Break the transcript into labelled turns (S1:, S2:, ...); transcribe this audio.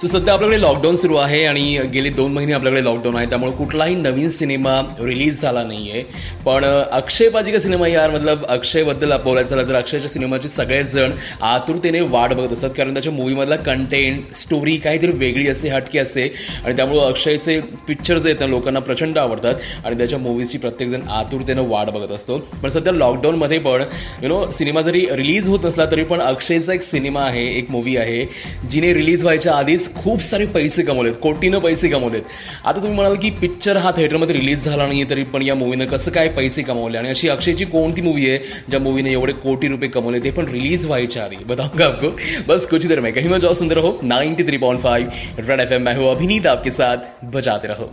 S1: So सध्या आपल्याकडे lockdown सुरू आहे आणि गेले दोन महिने आपल्याकडे लॉकडाऊन आहे. त्यामुळे कुठलाही नवीन सिनेमा रिलीज झाला नाही आहे पण अक्षय पाजी का सिनेमा यार मतलब अक्षयबद्दल बोलायचं झालं तर अक्षयच्या सिनेमाचे सगळेच जण आतुरतेने वाट बघत असतात. कारण त्याच्या मूवीमधला कंटेंट स्टोरी काहीतरी वेगळी असे हटकी असते आणि त्यामुळं अक्षयचे पिक्चर्स आहेत ना लोकांना प्रचंड आवडतात. आणि त्याच्या मूवीजची प्रत्येकजण आतुरतेनं वाट बघत असतो. पण सध्या लॉकडाऊनमध्ये पण यु नो सिनेमा जरी रिलीज होत नसला तरी पण अक्षयचा एक सिनेमा आहे एक मूवी आहे जिने रिलीज व्हायच्या आधीच खूप सारे पैसे कमवलेत कोटीनं पैसे कमवलेत आता तुम्ही म्हणाल की पिक्चर हा थिएटरमध्ये रिलीज झाला नाही तरी पण या मूवीनं कसं काय पैसे कमवले आणि अशी अक्षयची कोणती मूवी आहे ज्या मूवीने एवढे कोटी रुपये कमवले ते पण रिलीज व्हायच्या आधी? बताऊंगा आपको? बस कुछ देर में. कहीं मैं जाओ सुंदर हो 93.5 रेड एफ एम मैं हूँ. अभिनीत आपके साथ बजाते रहो.